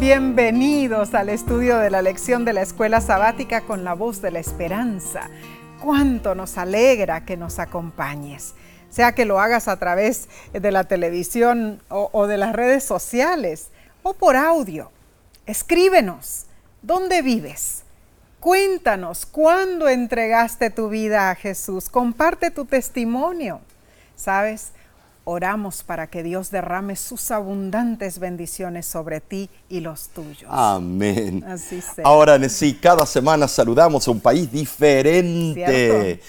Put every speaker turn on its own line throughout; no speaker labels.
Bienvenidos al estudio de la lección de la escuela sabática con la voz de la esperanza. Cuánto nos alegra que nos acompañes, sea que lo hagas a través de la televisión o, de las redes sociales o por audio. Escríbenos, ¿dónde vives? Cuéntanos cuándo entregaste tu vida a Jesús. Comparte tu testimonio. ¿Sabes? Oramos para que Dios derrame sus abundantes bendiciones sobre ti y los tuyos.
Amén. Así sea. Ahora sí, cada semana saludamos a un país diferente.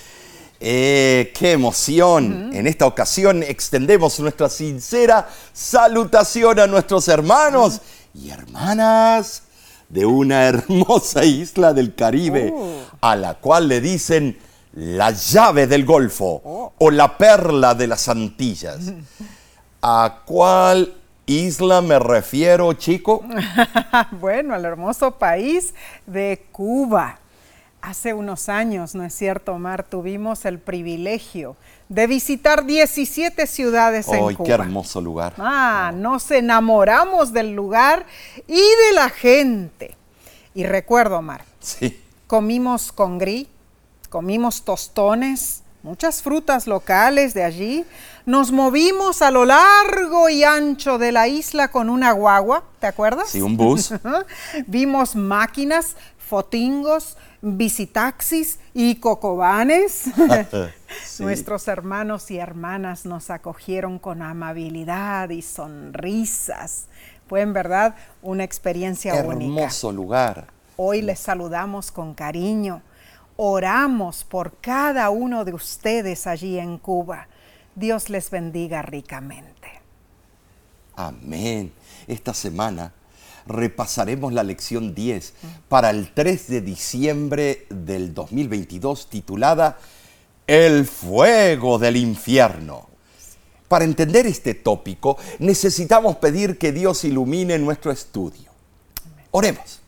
Eh, ¡Qué emoción! En esta ocasión extendemos nuestra sincera salutación a nuestros hermanos y hermanas de una hermosa isla del Caribe, oh. a la cual le dicen la llave del Golfo oh. o la perla de las Antillas. ¿A cuál isla me refiero, chico?
bueno, al hermoso país de Cuba. Hace unos años, ¿no es cierto, Omar? Tuvimos el privilegio de visitar 17 ciudades en Cuba.
¡Ay, qué hermoso lugar!
Ah, nos enamoramos del lugar y de la gente. Y recuerdo, Omar,
sí.
comimos con gris, comimos tostones, muchas frutas locales de allí. Nos movimos a lo largo y ancho de la isla con una guagua, ¿te acuerdas?
Sí, un bus.
Vimos máquinas, fotingos, visitaxis y cocobanes. Nuestros hermanos y hermanas nos acogieron con amabilidad y sonrisas. Fue en verdad una experiencia única.
Hermoso lugar.
Hoy les saludamos con cariño Oramos por cada uno de ustedes allí en Cuba. Dios les bendiga ricamente.
Amén. Esta semana repasaremos la lección 10 para el 3 de diciembre del 2022 titulada El fuego del infierno. Para entender este tópico necesitamos pedir que Dios ilumine nuestro estudio. Oremos.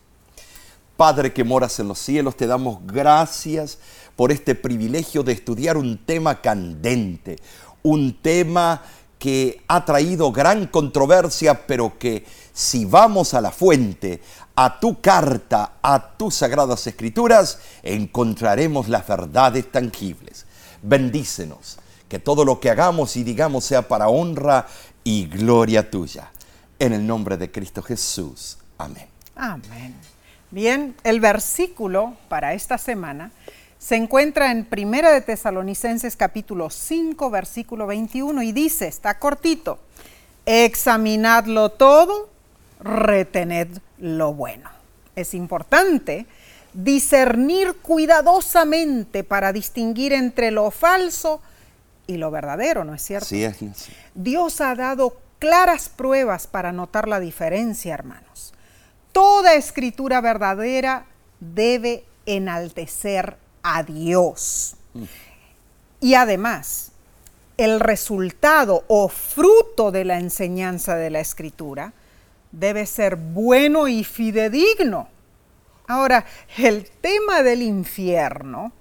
Padre que moras en los cielos, te damos gracias por este privilegio de estudiar un tema candente, un tema que ha traído gran controversia, pero que si vamos a la fuente, a tu carta, a tus sagradas escrituras, encontraremos las verdades tangibles. Bendícenos, que todo lo que hagamos y digamos sea para honra y gloria tuya. En el nombre de Cristo Jesús. Amén.
Amén. Bien, el versículo para esta semana se encuentra en Primera de Tesalonicenses capítulo 5, versículo 21 y dice, está cortito, examinadlo todo, retened lo bueno. Es importante discernir cuidadosamente para distinguir entre lo falso y lo verdadero, ¿no es cierto?
Sí, es.
Dios ha dado claras pruebas para notar la diferencia, hermanos toda escritura verdadera debe enaltecer a Dios. Y además, el resultado o fruto de la enseñanza de la escritura debe ser bueno y fidedigno. Ahora, el tema del infierno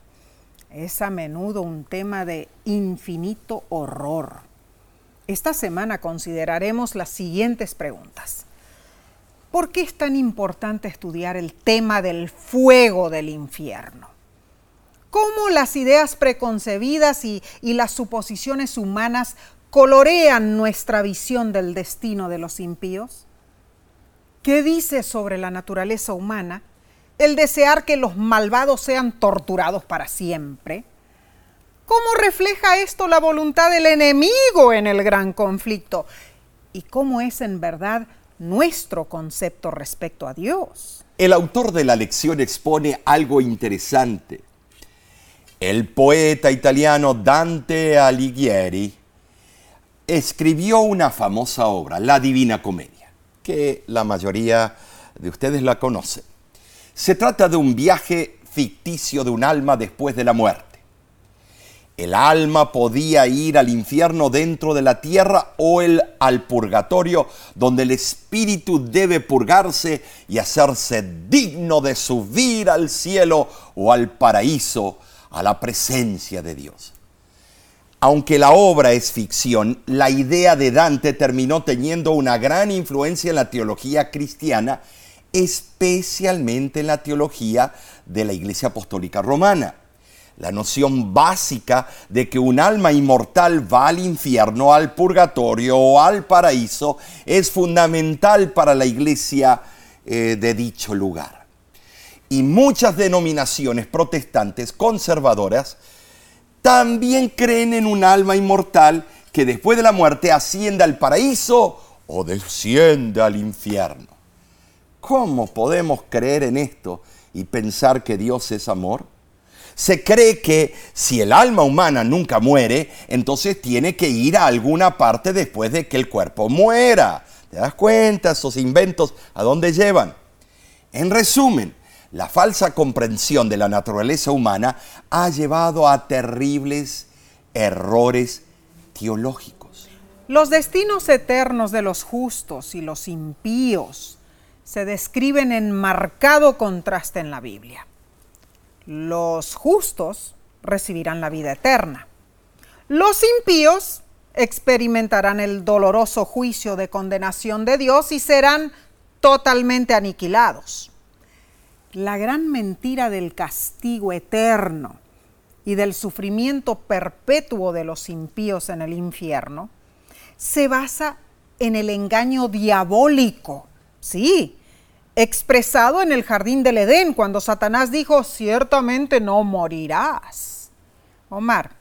es a menudo un tema de infinito horror. Esta semana consideraremos las siguientes preguntas. ¿Por qué es tan importante estudiar el tema del fuego del infierno? ¿Cómo las ideas preconcebidas y, las suposiciones humanas colorean nuestra visión del destino de los impíos? ¿Qué dice sobre la naturaleza humana el desear que los malvados sean torturados para siempre? ¿Cómo refleja esto la voluntad del enemigo en el gran conflicto? ¿Y cómo es en verdad nuestro concepto respecto a Dios.
El autor de la lección expone algo interesante. El poeta italiano Dante Alighieri escribió una famosa obra, La Divina Comedia, que la mayoría de ustedes la conocen. Se trata de un viaje ficticio de un alma después de la muerte. El alma podía ir al infierno dentro de la tierra o el, al purgatorio, donde el espíritu debe purgarse y hacerse digno de subir al cielo o al paraíso, a la presencia de Dios. Aunque la obra es ficción, la idea de Dante terminó teniendo una gran influencia en la teología cristiana, especialmente en la teología de la Iglesia Apostólica Romana. La noción básica de que un alma inmortal va al infierno, al purgatorio o al paraíso es fundamental para la iglesia eh, de dicho lugar. Y muchas denominaciones protestantes conservadoras también creen en un alma inmortal que después de la muerte asciende al paraíso o desciende al infierno. ¿Cómo podemos creer en esto y pensar que Dios es amor? Se cree que si el alma humana nunca muere, entonces tiene que ir a alguna parte después de que el cuerpo muera. ¿Te das cuenta? Esos inventos, ¿a dónde llevan? En resumen, la falsa comprensión de la naturaleza humana ha llevado a terribles errores teológicos.
Los destinos eternos de los justos y los impíos se describen en marcado contraste en la Biblia los justos recibirán la vida eterna. Los impíos experimentarán el doloroso juicio de condenación de Dios y serán totalmente aniquilados. La gran mentira del castigo eterno y del sufrimiento perpetuo de los impíos en el infierno se basa en el engaño diabólico, sí, expresado en el jardín del Edén, cuando Satanás dijo, ciertamente no morirás. Omar,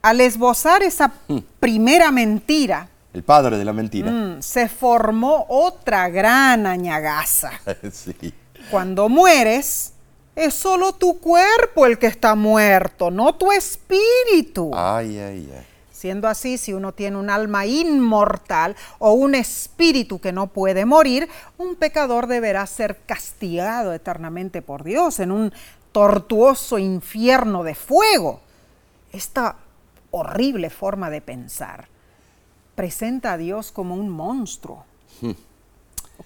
al esbozar esa hmm. primera mentira,
el padre de la mentira,
mm, se formó otra gran añagaza. Cuando mueres, es solo tu cuerpo el que está muerto, no tu espíritu.
Ay, ay, ay.
Siendo así, si uno tiene un alma inmortal o un espíritu que no puede morir, un pecador deberá ser castigado eternamente por Dios en un tortuoso infierno de fuego. Esta horrible forma de pensar presenta a Dios como un monstruo, hmm.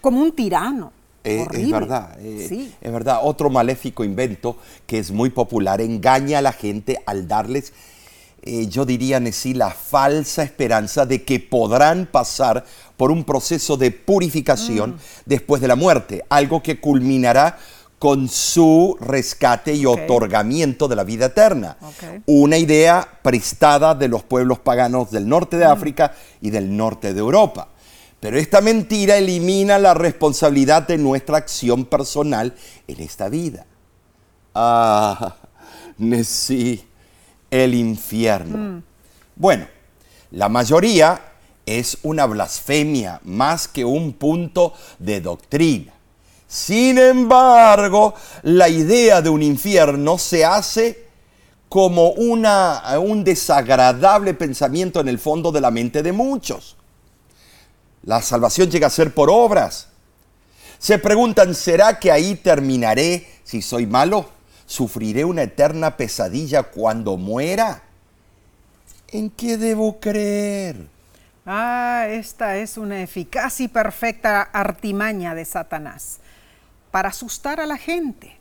como un tirano.
Eh, es verdad, eh, es verdad. Otro maléfico invento que es muy popular engaña a la gente al darles eh, yo diría, así la falsa esperanza de que podrán pasar por un proceso de purificación mm. después de la muerte, algo que culminará con su rescate y otorgamiento de la vida eterna. Una idea prestada de los pueblos paganos del norte de mm. África y del norte de Europa. Pero esta mentira elimina la responsabilidad de nuestra acción personal en esta vida. Ah, sí el infierno. Mm. Bueno, la mayoría es una blasfemia más que un punto de doctrina. Sin embargo, la idea de un infierno se hace como una, un desagradable pensamiento en el fondo de la mente de muchos. La salvación llega a ser por obras. Se preguntan, ¿será que ahí terminaré si soy malo? ¿Sufriré una eterna pesadilla cuando muera? ¿En qué debo creer?
Ah, esta es una eficaz y perfecta artimaña de Satanás para asustar a la gente.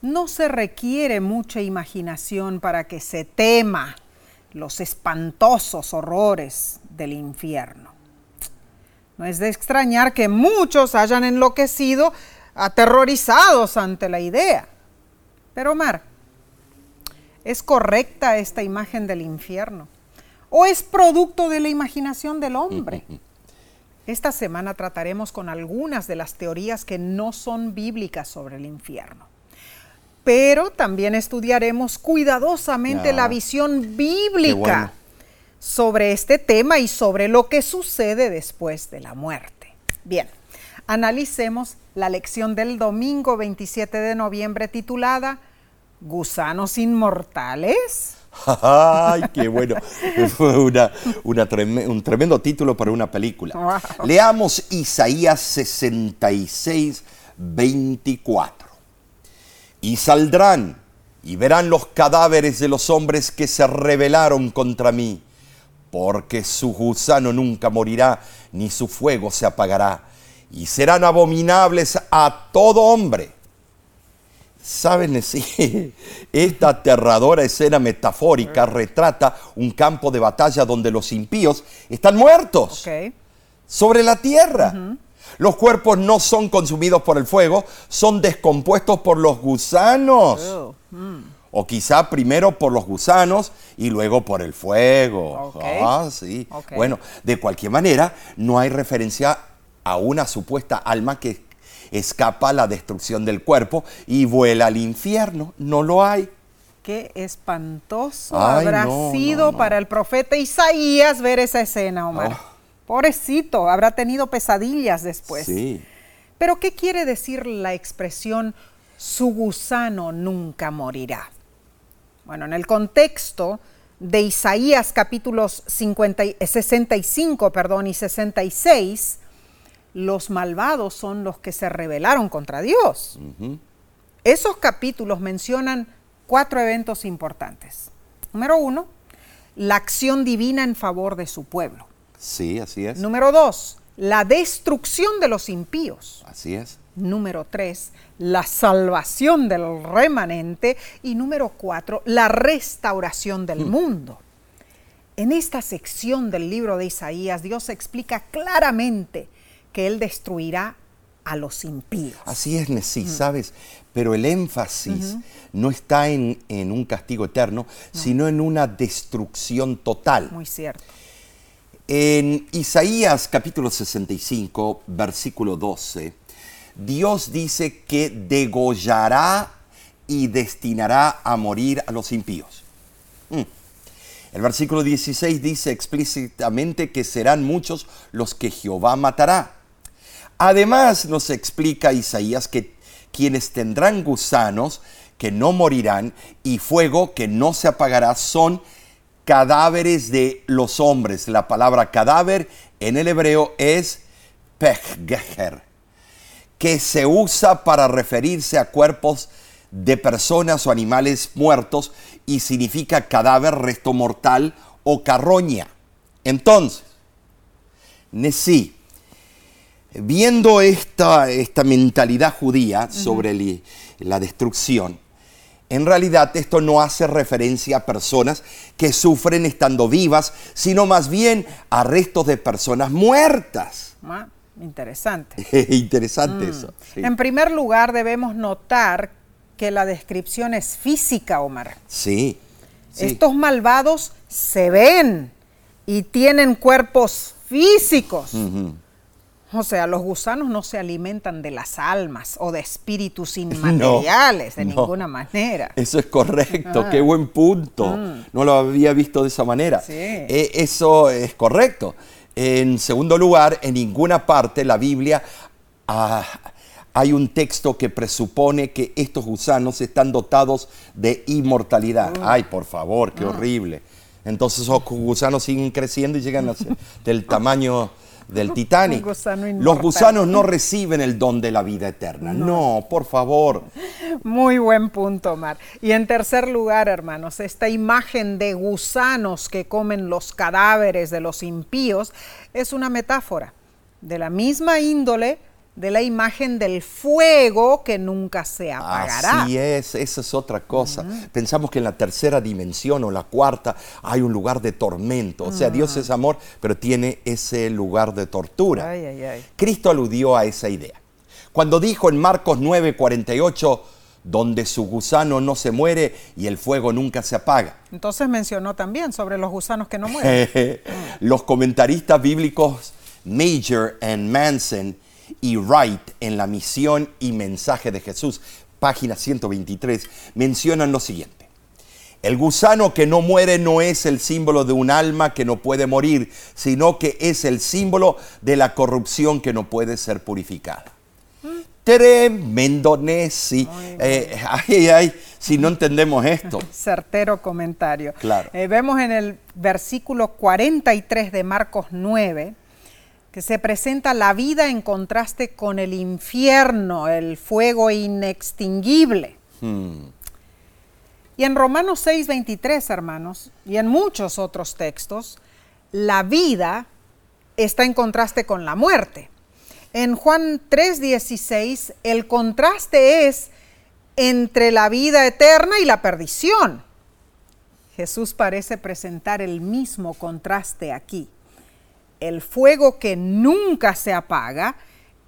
No se requiere mucha imaginación para que se tema los espantosos horrores del infierno. No es de extrañar que muchos hayan enloquecido aterrorizados ante la idea. Pero Omar, ¿es correcta esta imagen del infierno? ¿O es producto de la imaginación del hombre? Esta semana trataremos con algunas de las teorías que no son bíblicas sobre el infierno. Pero también estudiaremos cuidadosamente la visión bíblica sobre este tema y sobre lo que sucede después de la muerte. Bien, analicemos la lección del domingo 27 de noviembre titulada ¿Gusanos inmortales?
¡Ay, qué bueno! Fue un tremendo título para una película. Leamos Isaías 66, 24. Y saldrán y verán los cadáveres de los hombres que se rebelaron contra mí, porque su gusano nunca morirá, ni su fuego se apagará, y serán abominables a todo hombre Saben, sí, esta aterradora escena metafórica retrata un campo de batalla donde los impíos están muertos sobre la tierra. Los cuerpos no son consumidos por el fuego, son descompuestos por los gusanos.
Oh,
O quizá primero por los gusanos y luego por el fuego. Ah, sí. Bueno, de cualquier manera, no hay referencia a una supuesta alma que escapa a la destrucción del cuerpo y vuela al infierno. No lo hay.
Qué espantoso
Ay,
habrá
no,
sido
no, no.
para el profeta Isaías ver esa escena, Omar.
Oh.
Pobrecito, habrá tenido pesadillas después.
Sí.
Pero ¿qué quiere decir la expresión su gusano nunca morirá? Bueno, en el contexto de Isaías capítulos 50 y- eh, 65 perdón, y 66, los malvados son los que se rebelaron contra Dios. Esos capítulos mencionan cuatro eventos importantes. Número uno, la acción divina en favor de su pueblo.
Sí, así es.
Número dos, la destrucción de los impíos.
Así es.
Número tres, la salvación del remanente. Y número cuatro, la restauración del mundo. En esta sección del libro de Isaías, Dios explica claramente que Él destruirá a los impíos.
Así es,
Mm.
Nesí, ¿sabes? Pero el énfasis no está en, en un castigo eterno, sino en una destrucción total.
Muy cierto.
En Isaías capítulo 65, versículo 12, Dios dice que degollará y destinará a morir a los impíos. Mm. El versículo 16 dice explícitamente que serán muchos los que Jehová matará. Además nos explica Isaías que quienes tendrán gusanos que no morirán y fuego que no se apagará son cadáveres de los hombres. La palabra cadáver en el hebreo es pechgeher, que se usa para referirse a cuerpos de personas o animales muertos y significa cadáver, resto mortal o carroña. Entonces, Nesí, viendo esta, esta mentalidad judía sobre la destrucción, en realidad esto no hace referencia a personas que sufren estando vivas, sino más bien a restos de personas muertas.
Ah, Interesante.
Interesante eso. sí.
En primer lugar, debemos notar que la descripción es física, Omar.
Sí. sí.
Estos malvados se ven y tienen cuerpos físicos. O sea, los gusanos no se alimentan de las almas o de espíritus inmateriales de
no.
ninguna manera.
Eso es correcto,
Ah.
qué buen punto. No lo había visto de esa manera.
Sí.
Eh, eso es correcto. En segundo lugar, en ninguna parte la Biblia ah, hay un texto que presupone que estos gusanos están dotados de inmortalidad. Ay, por favor,
Ah.
qué horrible. Entonces esos gusanos siguen creciendo y llegan a ser del tamaño del Titanic.
Gusano
Los gusanos no reciben el don de la vida eterna. no por favor.
Muy buen punto, Omar. Y en tercer lugar, hermanos, esta imagen de gusanos que comen los cadáveres de los impíos es una metáfora de la misma índole de la imagen del fuego que nunca se apagará.
Así es, esa es otra cosa. Pensamos que en la tercera dimensión o la cuarta hay un lugar de tormento. O sea, Dios es amor, pero tiene ese lugar de tortura.
Ay, ay, ay.
Cristo aludió a esa idea. Cuando dijo en Marcos 9:48, donde su gusano no se muere y el fuego nunca se apaga.
Entonces mencionó también sobre los gusanos que no mueren.
Los comentaristas bíblicos Major and Manson y Wright en la misión y mensaje de Jesús, página 123, mencionan lo siguiente. El gusano que no muere no es el símbolo de un alma que no puede morir, sino que es el símbolo de la corrupción que no puede ser purificada. Tremendo, Nessie. Eh, ay, ay, si no entendemos esto.
Certero comentario.
Claro.
Eh, vemos en el versículo 43 de Marcos 9 que se presenta la vida en contraste con el infierno, el fuego inextinguible. Y en Romanos 6, 23, hermanos, y en muchos otros textos, la vida está en contraste con la muerte. En Juan 3, 16, el contraste es entre la vida eterna y la perdición. Jesús parece presentar el mismo contraste aquí. El fuego que nunca se apaga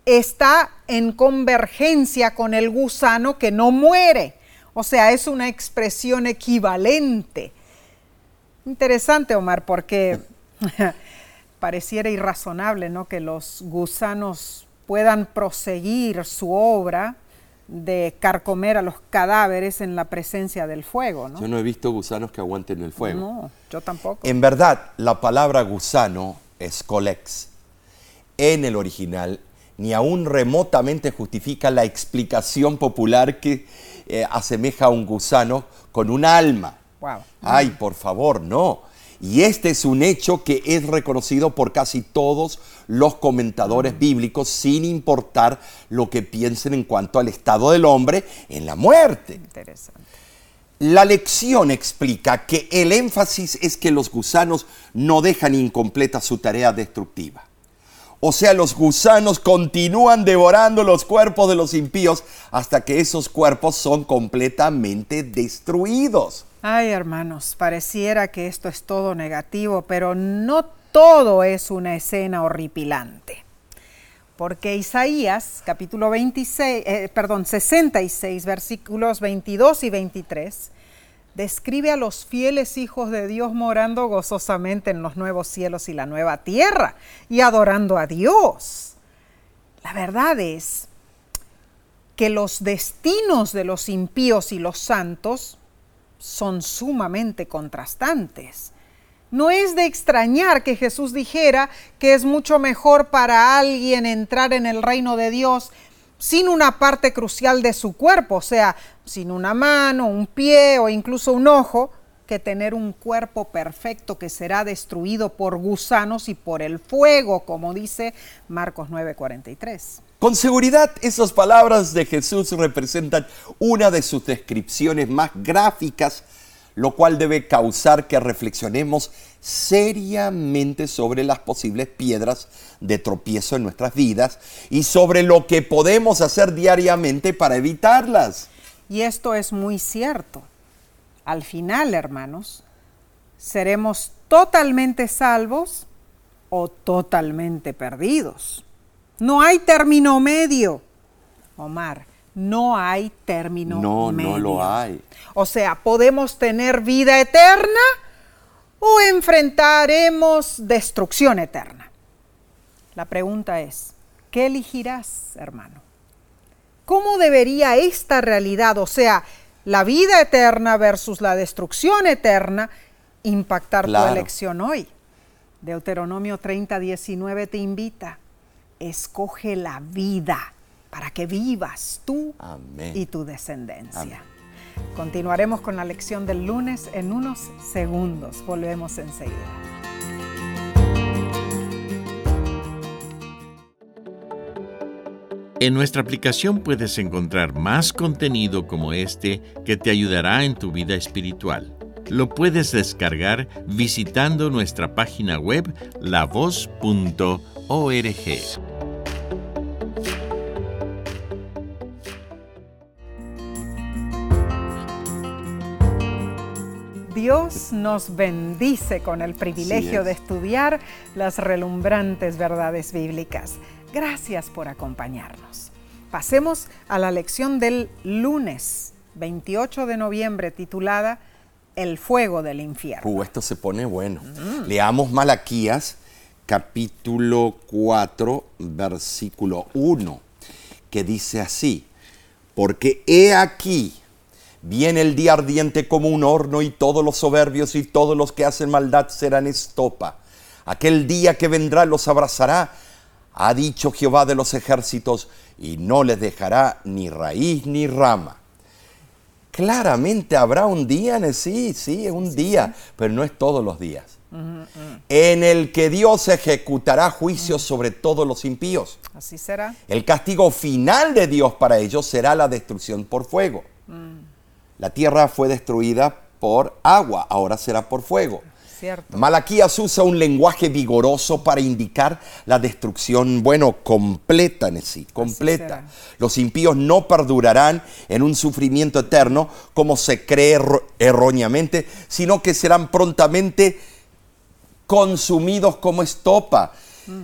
está en convergencia con el gusano que no muere. O sea, es una expresión equivalente. Interesante, Omar, porque pareciera irrazonable, ¿no? Que los gusanos puedan proseguir su obra de carcomer a los cadáveres en la presencia del fuego, ¿no?
Yo no he visto gusanos que aguanten el fuego.
No, yo tampoco.
En verdad, la palabra gusano es colex. En el original, ni aún remotamente justifica la explicación popular que eh, asemeja a un gusano con un alma.
Wow.
Ay, por favor, no. Y este es un hecho que es reconocido por casi todos los comentadores
Mm.
bíblicos, sin importar lo que piensen en cuanto al estado del hombre en la muerte.
Interesante.
La lección explica que el énfasis es que los gusanos no dejan incompleta su tarea destructiva. O sea, los gusanos continúan devorando los cuerpos de los impíos hasta que esos cuerpos son completamente destruidos.
Ay, hermanos, pareciera que esto es todo negativo, pero no todo es una escena horripilante. Porque Isaías, capítulo 26, eh, perdón, 66, versículos 22 y 23, describe a los fieles hijos de Dios morando gozosamente en los nuevos cielos y la nueva tierra y adorando a Dios. La verdad es que los destinos de los impíos y los santos son sumamente contrastantes. No es de extrañar que Jesús dijera que es mucho mejor para alguien entrar en el reino de Dios sin una parte crucial de su cuerpo, o sea, sin una mano, un pie o incluso un ojo, que tener un cuerpo perfecto que será destruido por gusanos y por el fuego, como dice Marcos 9:43.
Con seguridad, esas palabras de Jesús representan una de sus descripciones más gráficas, lo cual debe causar que reflexionemos seriamente sobre las posibles piedras de tropiezo en nuestras vidas y sobre lo que podemos hacer diariamente para evitarlas.
Y esto es muy cierto. Al final, hermanos, seremos totalmente salvos o totalmente perdidos. No hay término medio. Omar, no hay término
No,
medio.
no lo hay.
O sea, podemos tener vida eterna o enfrentaremos destrucción eterna. La pregunta es, ¿qué elegirás, hermano? ¿Cómo debería esta realidad, o sea, la vida eterna versus la destrucción eterna, impactar
Claro.
tu elección hoy? Deuteronomio 30, 19 te invita, escoge la vida para que vivas tú
Amén.
y tu descendencia.
Amén.
Continuaremos con la lección del lunes en unos segundos. Volvemos enseguida.
En nuestra aplicación puedes encontrar más contenido como este que te ayudará en tu vida espiritual. Lo puedes descargar visitando nuestra página web lavoz.org.
Dios nos bendice con el privilegio de estudiar las relumbrantes verdades bíblicas. Gracias por acompañarnos. Pasemos a la lección del lunes 28 de noviembre titulada El fuego del infierno.
Uh, esto se pone bueno. Leamos Malaquías capítulo 4, versículo 1, que dice así, porque he aquí, viene el día ardiente como un horno y todos los soberbios y todos los que hacen maldad serán estopa. Aquel día que vendrá los abrazará, ha dicho Jehová de los ejércitos, y no les dejará ni raíz ni rama. Claramente habrá un día, sí, sí, es un día, pero no es todos los días. En el que Dios ejecutará juicios sobre todos los impíos.
Así será.
El castigo final de Dios para ellos será la destrucción por fuego. La tierra fue destruida por agua, ahora será por fuego.
Cierto.
Malaquías usa un lenguaje vigoroso para indicar la destrucción, bueno, completa en sí, completa. Los impíos no perdurarán en un sufrimiento eterno como se cree erróneamente, sino que serán prontamente consumidos como estopa.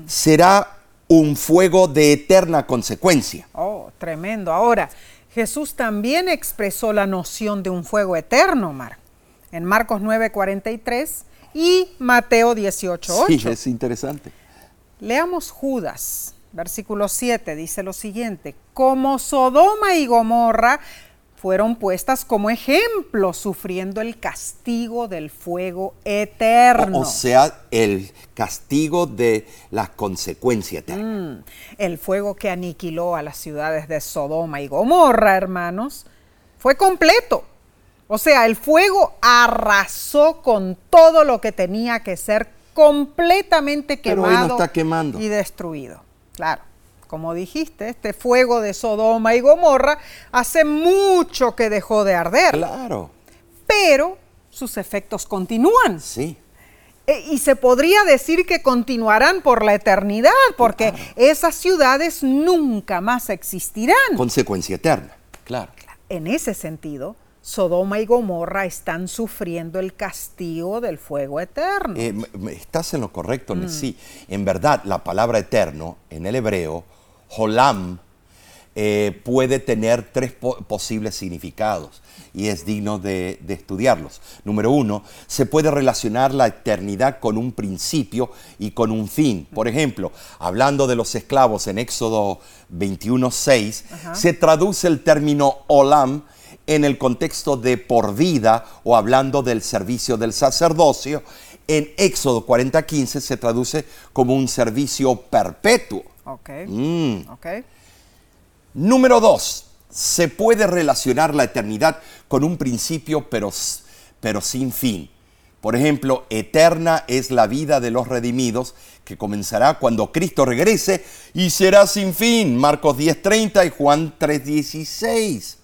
Será un fuego de eterna consecuencia.
Oh, tremendo. Ahora, Jesús también expresó la noción de un fuego eterno, Mar, en Marcos 9:43 y Mateo 18:8.
Sí, es interesante.
Leamos Judas, versículo 7, dice lo siguiente, como Sodoma y Gomorra fueron puestas como ejemplo, sufriendo el castigo del fuego eterno.
O, o sea, el castigo de la consecuencia eterna.
Mm, el fuego que aniquiló a las ciudades de Sodoma y Gomorra, hermanos, fue completo. O sea, el fuego arrasó con todo lo que tenía que ser completamente
Pero hoy
quemado
no está quemando.
y destruido. Claro, como dijiste, este fuego de Sodoma y Gomorra hace mucho que dejó de arder,
Claro,
pero sus efectos continúan.
sí.
E- Y se podría decir que continuarán por la eternidad, porque esas ciudades nunca más existirán.
Consecuencia eterna, claro.
En ese sentido, Sodoma y Gomorra están sufriendo el castigo del fuego eterno.
Eh, estás en lo correcto, sí. En verdad, la palabra eterno en el hebreo, holam, eh, puede tener tres po- posibles significados y es digno de, de estudiarlos. Número uno, se puede relacionar la eternidad con un principio y con un fin. Por ejemplo, hablando de los esclavos en Éxodo 21.6, se traduce el término olam en el contexto de por vida o hablando del servicio del sacerdocio. En Éxodo 40.15 se traduce como un servicio perpetuo.
Ok,
Mm.
ok.
Número dos, se puede relacionar la eternidad con un principio pero, pero sin fin. Por ejemplo, eterna es la vida de los redimidos que comenzará cuando Cristo regrese y será sin fin. Marcos 10:30 y Juan 3:16.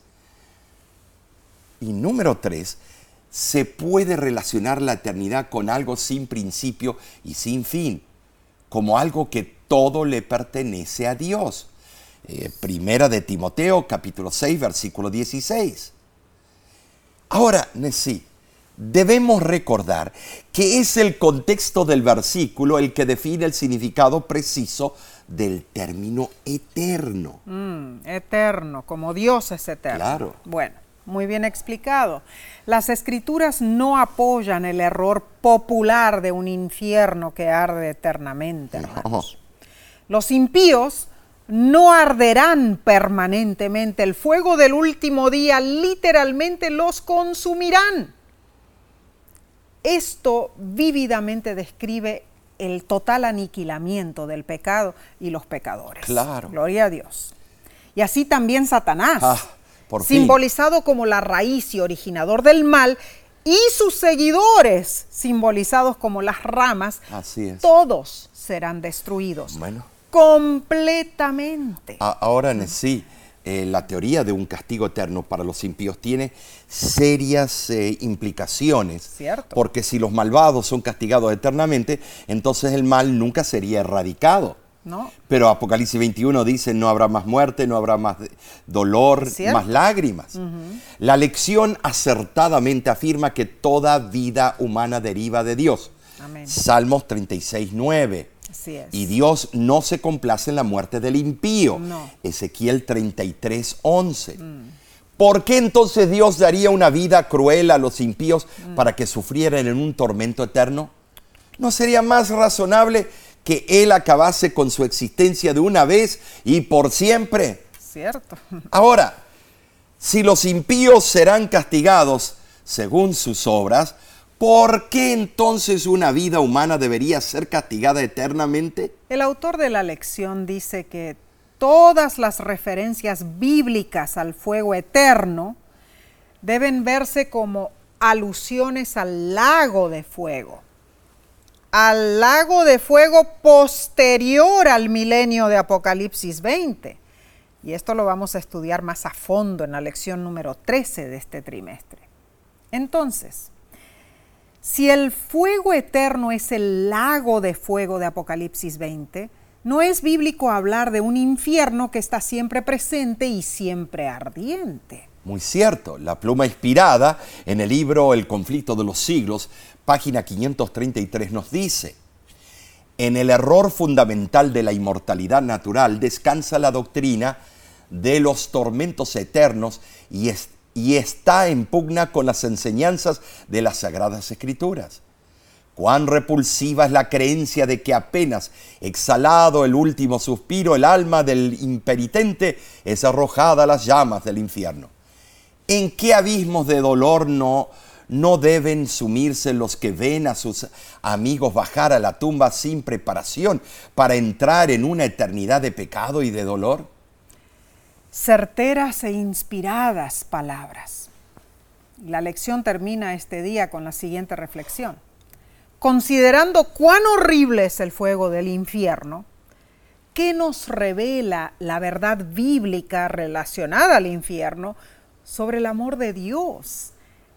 Y número tres, se puede relacionar la eternidad con algo sin principio y sin fin, como algo que todo le pertenece a Dios. Eh, primera de Timoteo, capítulo 6, versículo 16. Ahora, Nesí, debemos recordar que es el contexto del versículo el que define el significado preciso del término eterno.
Mm, eterno, como Dios es eterno.
Claro.
Bueno, muy bien explicado. Las escrituras no apoyan el error popular de un infierno que arde eternamente, hermanos. Los impíos no arderán permanentemente. El fuego del último día literalmente los consumirán. Esto vívidamente describe el total aniquilamiento del pecado y los pecadores.
Claro.
Gloria a Dios. Y así también Satanás,
Ah, por
simbolizado como la raíz y originador del mal, y sus seguidores, simbolizados como las ramas,
Así es.
todos serán destruidos
Bueno.
Completamente.
Ahora, sí, eh, la teoría de un castigo eterno para los impíos tiene serias eh, implicaciones.
Cierto.
Porque si los malvados son castigados eternamente, entonces el mal nunca sería erradicado.
¿No?
Pero Apocalipsis 21 dice, no habrá más muerte, no habrá más dolor,
Cierto.
más lágrimas. La lección acertadamente afirma que toda vida humana deriva de Dios.
Amén.
Salmos 36, 9.
Así es.
Y Dios no se complace en la muerte del impío.
No.
Ezequiel 33, 11. ¿Por qué entonces Dios daría una vida cruel a los impíos para que sufrieran en un tormento eterno? ¿No sería más razonable que Él acabase con su existencia de una vez y por siempre?
Cierto.
Ahora, si los impíos serán castigados según sus obras, ¿por qué entonces una vida humana debería ser castigada eternamente?
El autor de la lección dice que todas las referencias bíblicas al fuego eterno deben verse como alusiones al lago de fuego, al lago de fuego posterior al milenio de Apocalipsis 20. Y esto lo vamos a estudiar más a fondo en la lección número 13 de este trimestre. Entonces, Si el fuego eterno es el lago de fuego de Apocalipsis 20, no es bíblico hablar de un infierno que está siempre presente y siempre ardiente.
Muy cierto, la pluma inspirada en el libro El conflicto de los siglos, página 533, nos dice, en el error fundamental de la inmortalidad natural descansa la doctrina de los tormentos eternos y, y está en pugna con las enseñanzas de las Sagradas Escrituras. Cuán repulsiva es la creencia de que apenas exhalado el último suspiro, el alma del imperitente es arrojada a las llamas del infierno. ¿En qué abismos de dolor no, no deben sumirse los que ven a sus amigos bajar a la tumba sin preparación para entrar en una eternidad de pecado y de dolor?
Certeras e inspiradas palabras. La lección termina este día con la siguiente reflexión. Considerando cuán horrible es el fuego del infierno, ¿qué nos revela la verdad bíblica relacionada al infierno sobre el amor de Dios,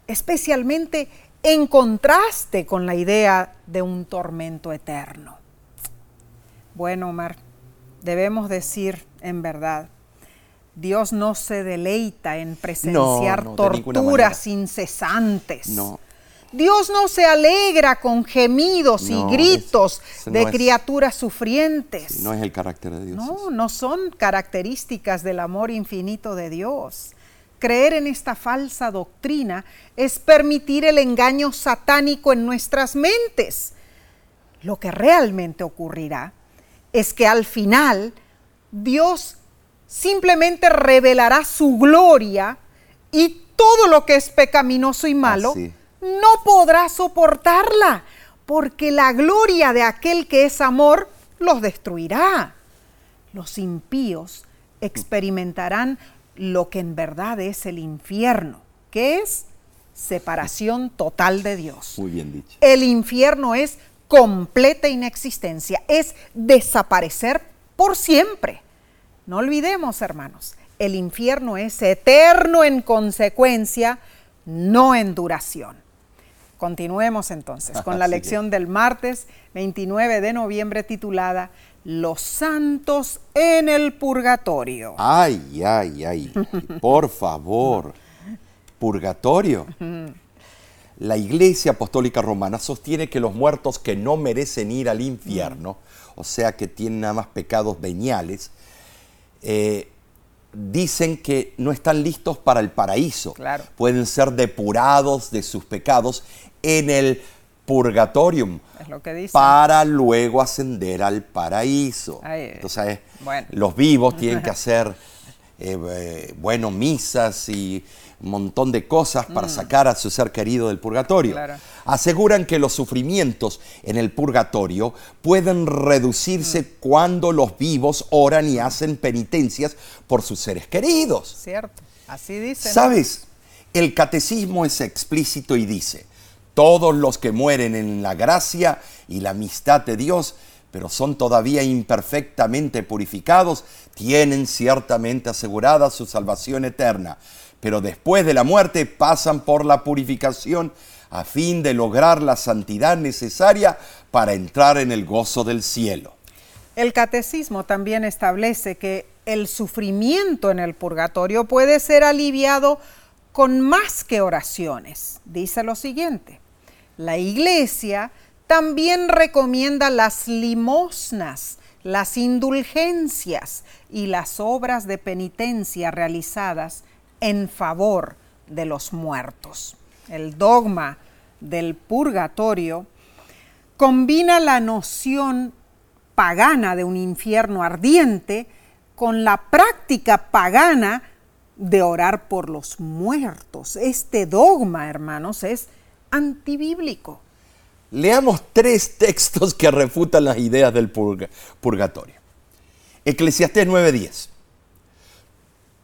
especialmente en contraste con la idea de un tormento eterno? Bueno, Omar, debemos decir en verdad, Dios no se deleita en presenciar torturas incesantes.
No.
Dios no se alegra con gemidos y gritos de criaturas sufrientes.
No es el carácter de Dios.
No, no son características del amor infinito de Dios. Creer en esta falsa doctrina es permitir el engaño satánico en nuestras mentes. Lo que realmente ocurrirá es que al final Dios simplemente revelará su gloria y todo lo que es pecaminoso y malo no podrá soportarla, porque la gloria de aquel que es amor los destruirá. Los impíos experimentarán lo que en verdad es el infierno, que es separación total de Dios.
Muy bien dicho.
El infierno es completa inexistencia, es desaparecer por siempre. No olvidemos, hermanos, el infierno es eterno en consecuencia, no en duración. Continuemos entonces con la lección del martes 29 de noviembre titulada Los santos en el purgatorio.
Ay, ay, ay. Por favor. Purgatorio. La Iglesia Apostólica Romana sostiene que los muertos que no merecen ir al infierno, o sea que tienen nada más pecados veniales, eh, dicen que no están listos para el paraíso.
Claro.
Pueden ser depurados de sus pecados en el purgatorium
Es lo que
para luego ascender al paraíso.
Ahí,
Entonces,
bueno.
los vivos tienen que hacer, eh, eh, bueno, misas y un montón de cosas para sacar a su ser querido del purgatorio.
Mm. Claro.
Aseguran que los sufrimientos en el purgatorio pueden reducirse
Mm.
cuando los vivos oran y hacen penitencias por sus seres queridos.
Cierto, así dice. ¿no?
¿Sabes? El catecismo es explícito y dice, todos los que mueren en la gracia y la amistad de Dios, pero son todavía imperfectamente purificados, tienen ciertamente asegurada su salvación eterna, pero después de la muerte pasan por la purificación a fin de lograr la santidad necesaria para entrar en el gozo del cielo.
El catecismo también establece que el sufrimiento en el purgatorio puede ser aliviado con más que oraciones. Dice lo siguiente, la iglesia también recomienda las limosnas, las indulgencias y las obras de penitencia realizadas en favor de los muertos. El dogma del purgatorio combina la noción pagana de un infierno ardiente con la práctica pagana de orar por los muertos. Este dogma, hermanos, es antibíblico.
Leamos tres textos que refutan las ideas del purga- purgatorio. Eclesiastés 9:10.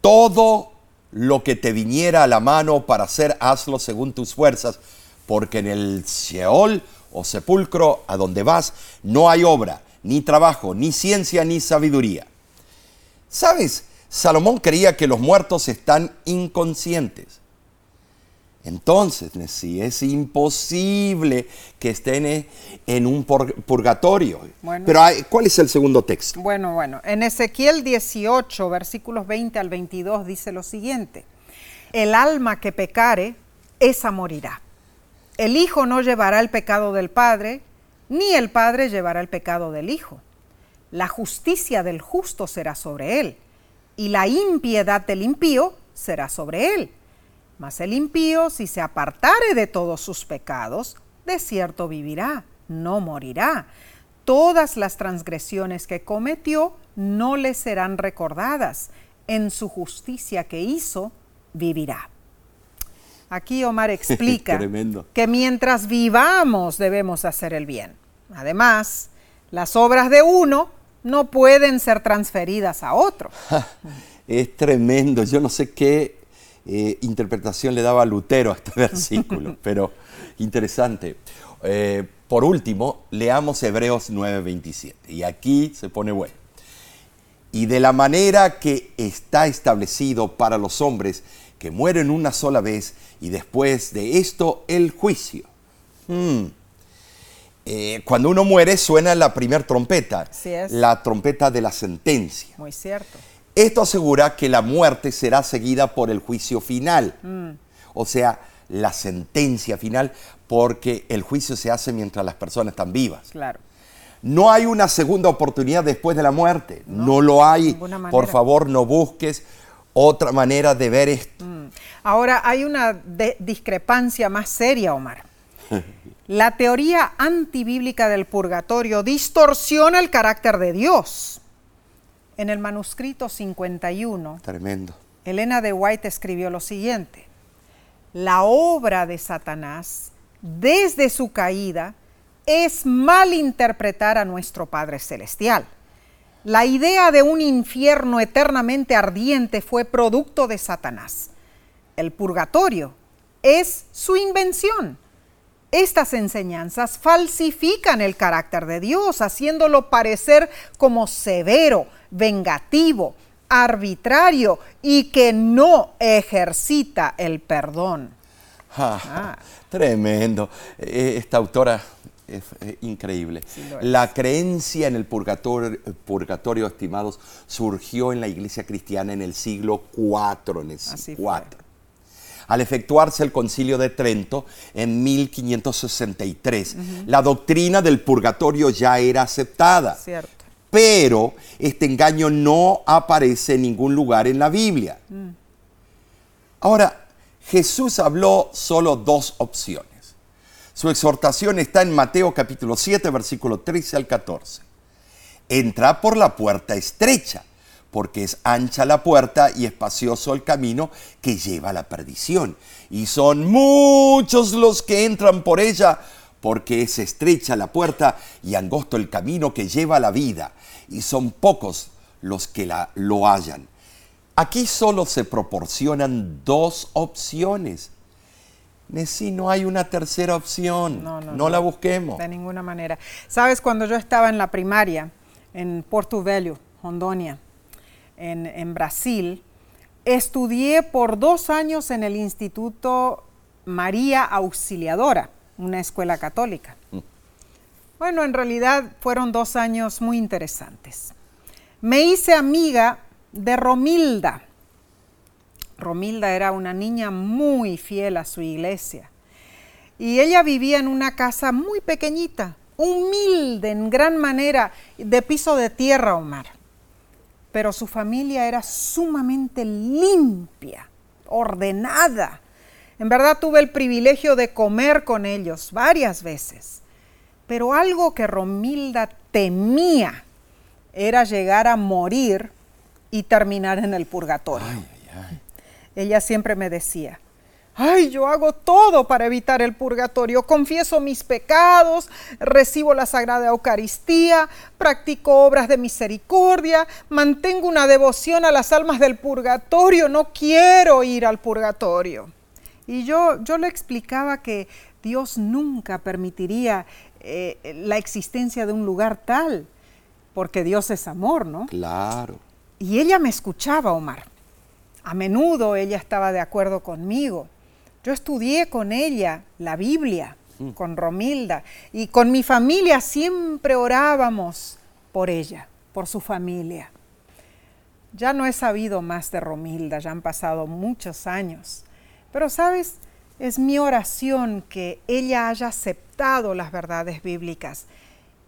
Todo lo que te viniera a la mano para hacer, hazlo según tus fuerzas, porque en el Sheol o sepulcro a donde vas no hay obra, ni trabajo, ni ciencia, ni sabiduría. ¿Sabes? Salomón creía que los muertos están inconscientes. Entonces, si es imposible que estén en un purgatorio. Pero ¿cuál es el segundo texto?
Bueno, bueno, en Ezequiel 18, versículos 20 al 22 dice lo siguiente. El alma que pecare, esa morirá. El hijo no llevará el pecado del padre, ni el padre llevará el pecado del hijo. La justicia del justo será sobre él, y la impiedad del impío será sobre él mas el impío, si se apartare de todos sus pecados, de cierto vivirá, no morirá. Todas las transgresiones que cometió no le serán recordadas. En su justicia que hizo, vivirá. Aquí Omar explica que mientras vivamos debemos hacer el bien. Además, las obras de uno no pueden ser transferidas a otro.
es tremendo. Yo no sé qué eh, interpretación le daba Lutero a este versículo, pero interesante. Eh, por último, leamos Hebreos 9:27, y aquí se pone bueno. Y de la manera que está establecido para los hombres que mueren una sola vez y después de esto el juicio. Hmm. Eh, cuando uno muere suena la primera trompeta, la trompeta de la sentencia.
Muy cierto.
Esto asegura que la muerte será seguida por el juicio final, mm. o sea, la sentencia final, porque el juicio se hace mientras las personas están vivas.
Claro.
No hay una segunda oportunidad después de la muerte, no, lo hay. Por favor, no busques otra manera de ver esto. Mm.
Ahora hay una discrepancia más seria, Omar. La teoría antibíblica del purgatorio distorsiona el carácter de Dios. En el manuscrito 51,
Tremendo.
Elena de White escribió lo siguiente, la obra de Satanás desde su caída es malinterpretar a nuestro Padre Celestial. La idea de un infierno eternamente ardiente fue producto de Satanás. El purgatorio es su invención. Estas enseñanzas falsifican el carácter de Dios, haciéndolo parecer como severo, vengativo, arbitrario y que no ejercita el perdón.
Ah. Tremendo. Eh, esta autora es, increíble. la creencia en el purgatorio, purgatorio, estimados, surgió en la iglesia cristiana en el siglo IV, en el Así Al efectuarse el concilio de Trento en 1563, la doctrina del purgatorio ya era aceptada.
Cierto
pero este engaño no aparece en ningún lugar en la Biblia. Mm. Ahora, Jesús habló solo dos opciones. Su exhortación está en Mateo capítulo 7, versículo 13 al 14. Entra por la puerta estrecha, porque es ancha la puerta y espacioso el camino que lleva a la perdición. Y son muchos los que entran por ella, porque es estrecha la puerta y angosto el camino que lleva a la vida, y son pocos los que la, lo hallan. Aquí solo se proporcionan dos opciones. Si no hay una tercera opción, no, la busquemos.
De ninguna manera. Sabes, cuando yo estaba en la primaria, en Porto Velho, Hondonia, en, en Brasil, estudié por dos años en el Instituto María Auxiliadora una escuela católica. Mm. Bueno, en realidad fueron dos años muy interesantes. Me hice amiga de Romilda. Romilda era una niña muy fiel a su iglesia. Y ella vivía en una casa muy pequeñita, humilde en gran manera, de piso de tierra, Omar. Pero su familia era sumamente limpia, ordenada en verdad tuve el privilegio de comer con ellos varias veces, pero algo que Romilda temía era llegar a morir y terminar en el purgatorio. Ella siempre me decía, ay, yo hago todo para evitar el purgatorio, confieso mis pecados, recibo la Sagrada Eucaristía, practico obras de misericordia, mantengo una devoción a las almas del purgatorio, no quiero ir al purgatorio. Y yo, yo le explicaba que Dios nunca permitiría eh, la existencia de un lugar tal, porque Dios es amor, ¿no?
Claro.
Y ella me escuchaba, Omar. A menudo ella estaba de acuerdo conmigo, Yo estudié con ella la Biblia, mm. con Romilda, y con mi familia siempre orábamos por ella, por su familia. Ya no he sabido más de Romilda, ya han pasado muchos años. Pero sabes, es mi oración que ella haya aceptado las verdades bíblicas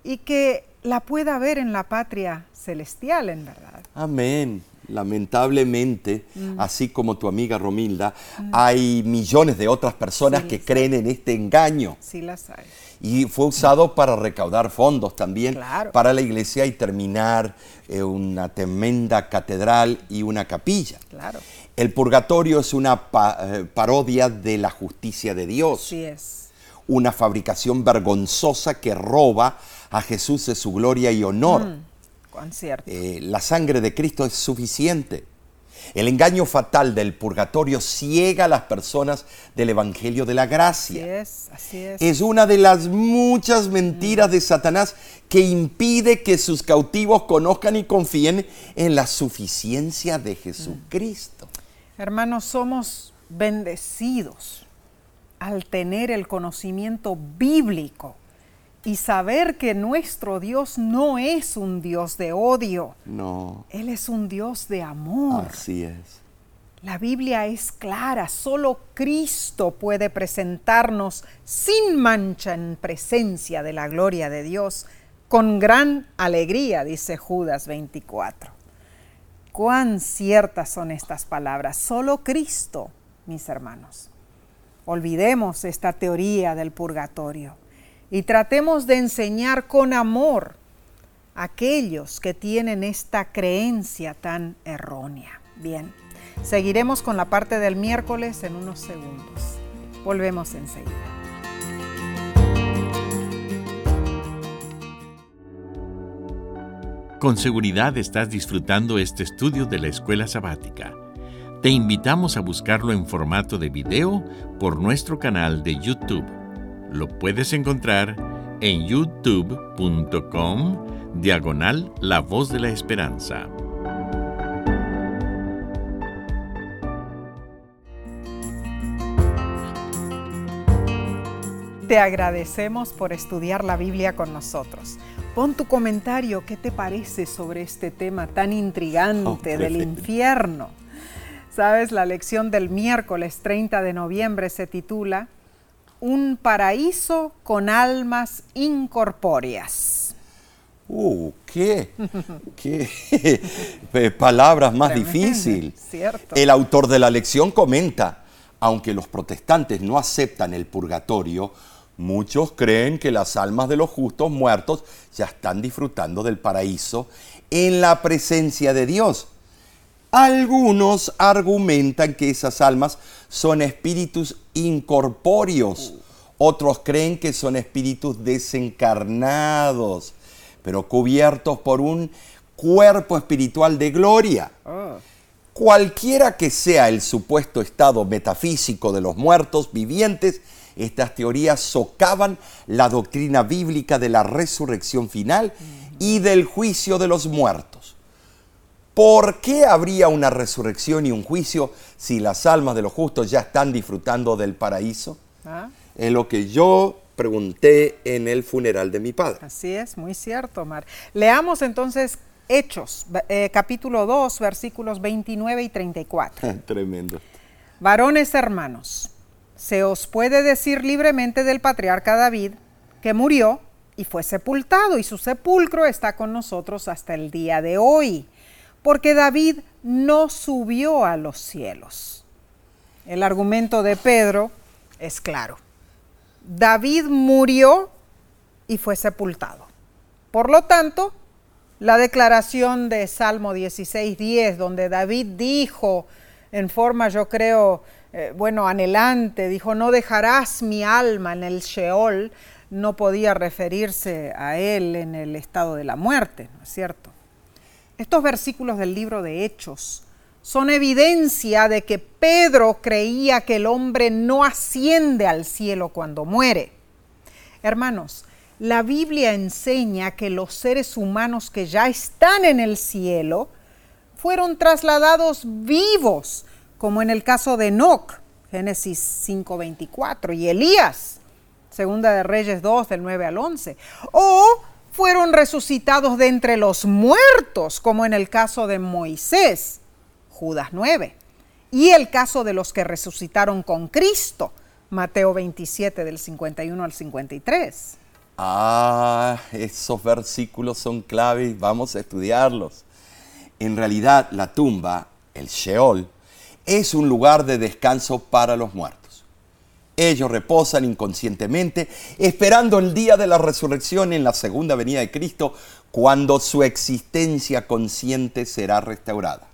y que la pueda ver en la patria celestial, en verdad.
Amén. Lamentablemente, mm. así como tu amiga Romilda, mm. hay millones de otras personas que creen en este engaño.
Sí las hay.
Y fue usado para recaudar fondos también para la iglesia y terminar eh, una tremenda catedral y una capilla.
Claro.
El purgatorio es una eh, parodia de la justicia de Dios.
Sí es.
Una fabricación vergonzosa que roba a Jesús de su gloria y honor. Mm. Eh, la sangre de Cristo es suficiente. El engaño fatal del purgatorio ciega a las personas del Evangelio de la Gracia.
Así es, así es.
Es una de las muchas mentiras de Satanás que impide que sus cautivos conozcan y confíen en la suficiencia de Jesucristo.
Hermanos, somos bendecidos al tener el conocimiento bíblico y saber que nuestro Dios no es un Dios de odio.
No.
Él es un Dios de amor.
Así es.
La Biblia es clara, solo Cristo puede presentarnos sin mancha en presencia de la gloria de Dios, con gran alegría, dice Judas 24. Cuán ciertas son estas palabras, solo Cristo, mis hermanos. Olvidemos esta teoría del purgatorio y tratemos de enseñar con amor a aquellos que tienen esta creencia tan errónea. Bien, seguiremos con la parte del miércoles en unos segundos. Volvemos enseguida.
Con seguridad estás disfrutando este estudio de la escuela sabática. Te invitamos a buscarlo en formato de video por nuestro canal de YouTube lo puedes encontrar en youtube.com diagonal La Voz de la Esperanza.
Te agradecemos por estudiar la Biblia con nosotros. Pon tu comentario, ¿qué te parece sobre este tema tan intrigante del infierno? Sabes, la lección del miércoles 30 de noviembre se titula un paraíso con almas incorpóreas.
Uh, qué, qué palabras más difíciles. El autor de la lección comenta, aunque los protestantes no aceptan el purgatorio, muchos creen que las almas de los justos muertos ya están disfrutando del paraíso en la presencia de Dios. Algunos argumentan que esas almas son espíritus incorpóreos. Otros creen que son espíritus desencarnados, pero cubiertos por un cuerpo espiritual de gloria. Ah. Cualquiera que sea el supuesto estado metafísico de los muertos vivientes, estas teorías socavan la doctrina bíblica de la resurrección final y del juicio de los muertos. ¿Por qué habría una resurrección y un juicio si las almas de los justos ya están disfrutando del paraíso? ¿Ah? Es lo que yo pregunté en el funeral de mi padre.
Así es, muy cierto, Mar. Leamos entonces Hechos, eh, capítulo 2, versículos 29 y 34.
Tremendo.
Varones hermanos, se os puede decir libremente del patriarca David que murió y fue sepultado y su sepulcro está con nosotros hasta el día de hoy porque David no subió a los cielos. El argumento de Pedro es claro. David murió y fue sepultado. Por lo tanto, la declaración de Salmo 16.10, donde David dijo en forma, yo creo, eh, bueno, anhelante, dijo, no dejarás mi alma en el Sheol, no podía referirse a él en el estado de la muerte, ¿no es cierto? Estos versículos del libro de Hechos son evidencia de que Pedro creía que el hombre no asciende al cielo cuando muere. Hermanos, la Biblia enseña que los seres humanos que ya están en el cielo fueron trasladados vivos, como en el caso de Enoch, Génesis 5:24, y Elías, Segunda de Reyes 2, del 9 al 11. O fueron resucitados de entre los muertos, como en el caso de Moisés, Judas 9. Y el caso de los que resucitaron con Cristo, Mateo 27 del 51 al 53.
Ah, esos versículos son claves, vamos a estudiarlos. En realidad, la tumba, el Sheol, es un lugar de descanso para los muertos. Ellos reposan inconscientemente, esperando el día de la resurrección en la segunda venida de Cristo, cuando su existencia consciente será restaurada.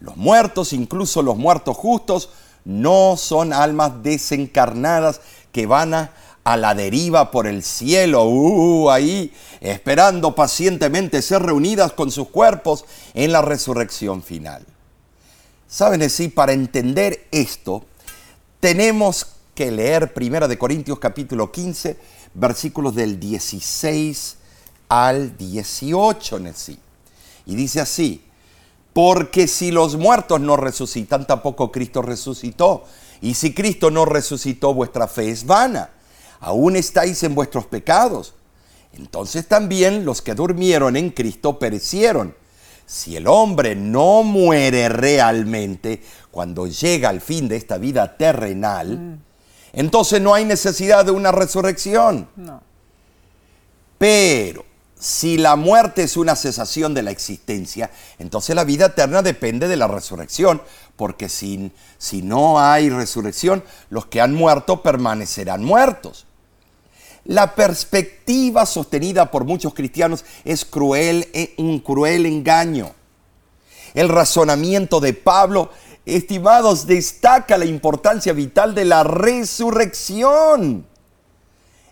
Los muertos, incluso los muertos justos, no son almas desencarnadas que van a, la deriva por el cielo, uh, ahí, esperando pacientemente ser reunidas con sus cuerpos en la resurrección final. Saben, sí, para entender esto, tenemos que leer 1 de Corintios capítulo 15, versículos del 16 al 18, sí. Y dice así, porque si los muertos no resucitan, tampoco Cristo resucitó. Y si Cristo no resucitó, vuestra fe es vana. Aún estáis en vuestros pecados. Entonces también los que durmieron en Cristo perecieron. Si el hombre no muere realmente cuando llega al fin de esta vida terrenal, mm. Entonces no hay necesidad de una resurrección. No. Pero si la muerte es una cesación de la existencia, entonces la vida eterna depende de la resurrección, porque si, si no hay resurrección, los que han muerto permanecerán muertos. La perspectiva sostenida por muchos cristianos es cruel, eh, un cruel engaño. El razonamiento de Pablo, estimados, destaca la importancia vital de la resurrección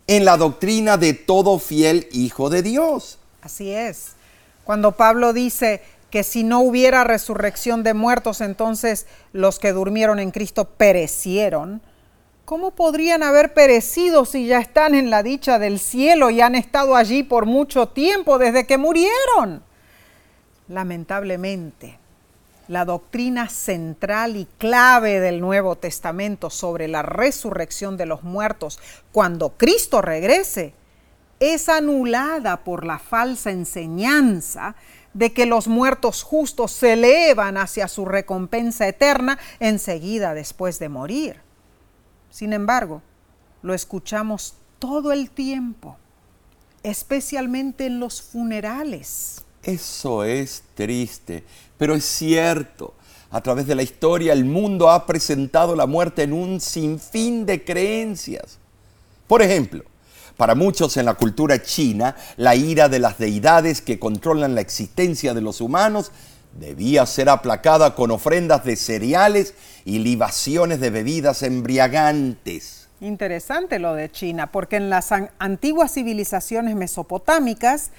en la doctrina de todo fiel hijo de Dios.
Así es. Cuando Pablo dice que si no hubiera resurrección de muertos, entonces los que durmieron en Cristo perecieron. ¿Cómo podrían haber perecido si ya están en la dicha del cielo y han estado allí por mucho tiempo desde que murieron? Lamentablemente, la doctrina central y clave del Nuevo Testamento sobre la resurrección de los muertos cuando Cristo regrese es anulada por la falsa enseñanza de que los muertos justos se elevan hacia su recompensa eterna enseguida después de morir. Sin embargo, lo escuchamos todo el tiempo, especialmente en los funerales.
Eso es triste, pero es cierto. A través de la historia el mundo ha presentado la muerte en un sinfín de creencias. Por ejemplo, para muchos en la cultura china, la ira de las deidades que controlan la existencia de los humanos debía ser aplacada con ofrendas de cereales y libaciones de bebidas embriagantes.
Interesante lo de China, porque en las antiguas civilizaciones mesopotámicas,